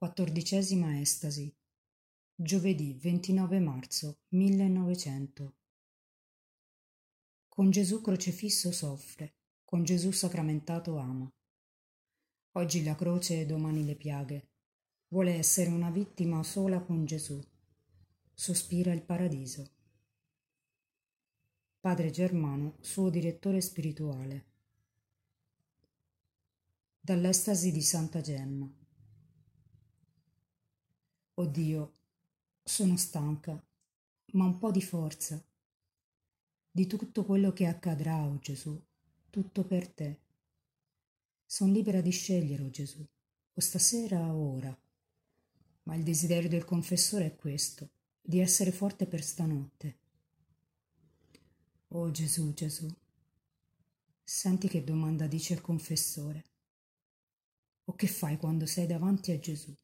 Quattordicesima estasi. Giovedì 29 marzo 1900. Con Gesù crocifisso soffre, con Gesù sacramentato ama. Oggi la croce e domani le piaghe. Vuole essere una vittima sola con Gesù. Sospira il paradiso. Padre Germano, suo direttore spirituale. Dall'estasi di Santa Gemma. Oddio, sono stanca, ma un po' di forza. Di tutto quello che accadrà, oh Gesù, tutto per te. Sono libera di scegliere, oh Gesù, o stasera o ora. Ma il desiderio del confessore è questo, di essere forte per stanotte. Oh Gesù, Gesù, senti che domanda dice il confessore. O che fai quando sei davanti a Gesù?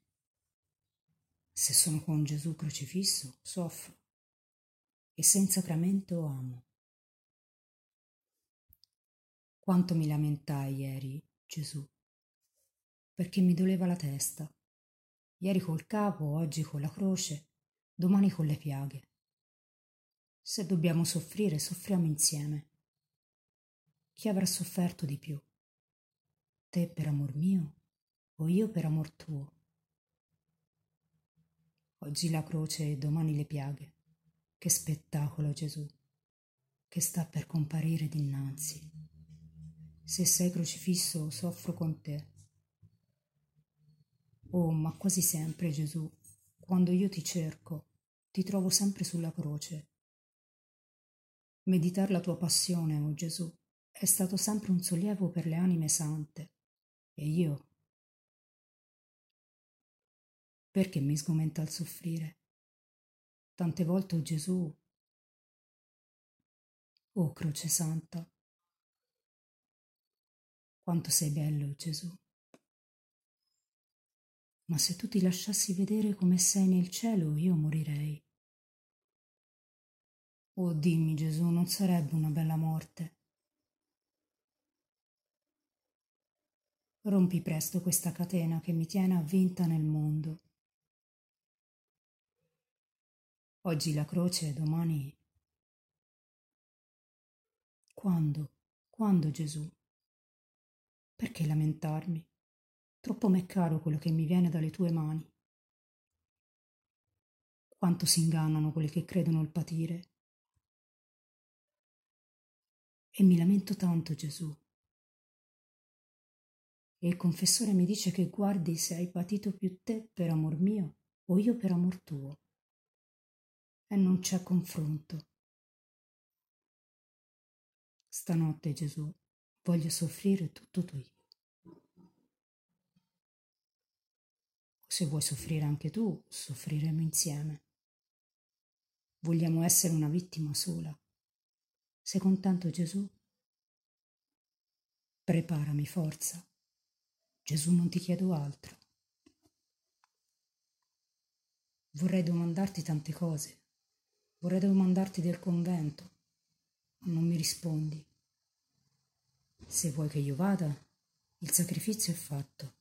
Se sono con Gesù crocifisso, soffro, e se in sacramento amo. Quanto mi lamentai ieri, Gesù, perché mi doleva la testa. Ieri col capo, oggi con la croce, domani con le piaghe. Se dobbiamo soffrire, soffriamo insieme. Chi avrà sofferto di più? Te per amor mio o io per amor tuo? Oggi la croce e domani le piaghe. Che spettacolo, Gesù, che sta per comparire dinanzi. Se sei crocifisso, soffro con te. Oh, ma quasi sempre, Gesù, quando io ti cerco, ti trovo sempre sulla croce. Meditar la tua passione, oh Gesù, è stato sempre un sollievo per le anime sante. E io, perché mi sgomenta il soffrire? Tante volte, oh Gesù, oh Croce Santa, quanto sei bello, Gesù. Ma se tu ti lasciassi vedere come sei nel cielo, io morirei. Oh, dimmi, Gesù, non sarebbe una bella morte? Rompi presto questa catena che mi tiene avvinta nel mondo. Oggi la croce, domani... Quando? Quando Gesù? Perché lamentarmi? Troppo m'è caro quello che mi viene dalle tue mani. Quanto si ingannano quelli che credono il patire. E mi lamento tanto, Gesù. E il confessore mi dice che guardi se hai patito più te per amor mio o io per amor tuo e non c'è confronto. Stanotte, Gesù, voglio soffrire tutto tu. Se vuoi soffrire anche tu, soffriremo insieme. Vogliamo essere una vittima sola. Sei contento, Gesù? Preparami, forza. Gesù, non ti chiedo altro. Vorrei domandarti tante cose, Vorrei domandarti del convento, ma non mi rispondi. Se vuoi che io vada, il sacrificio è fatto.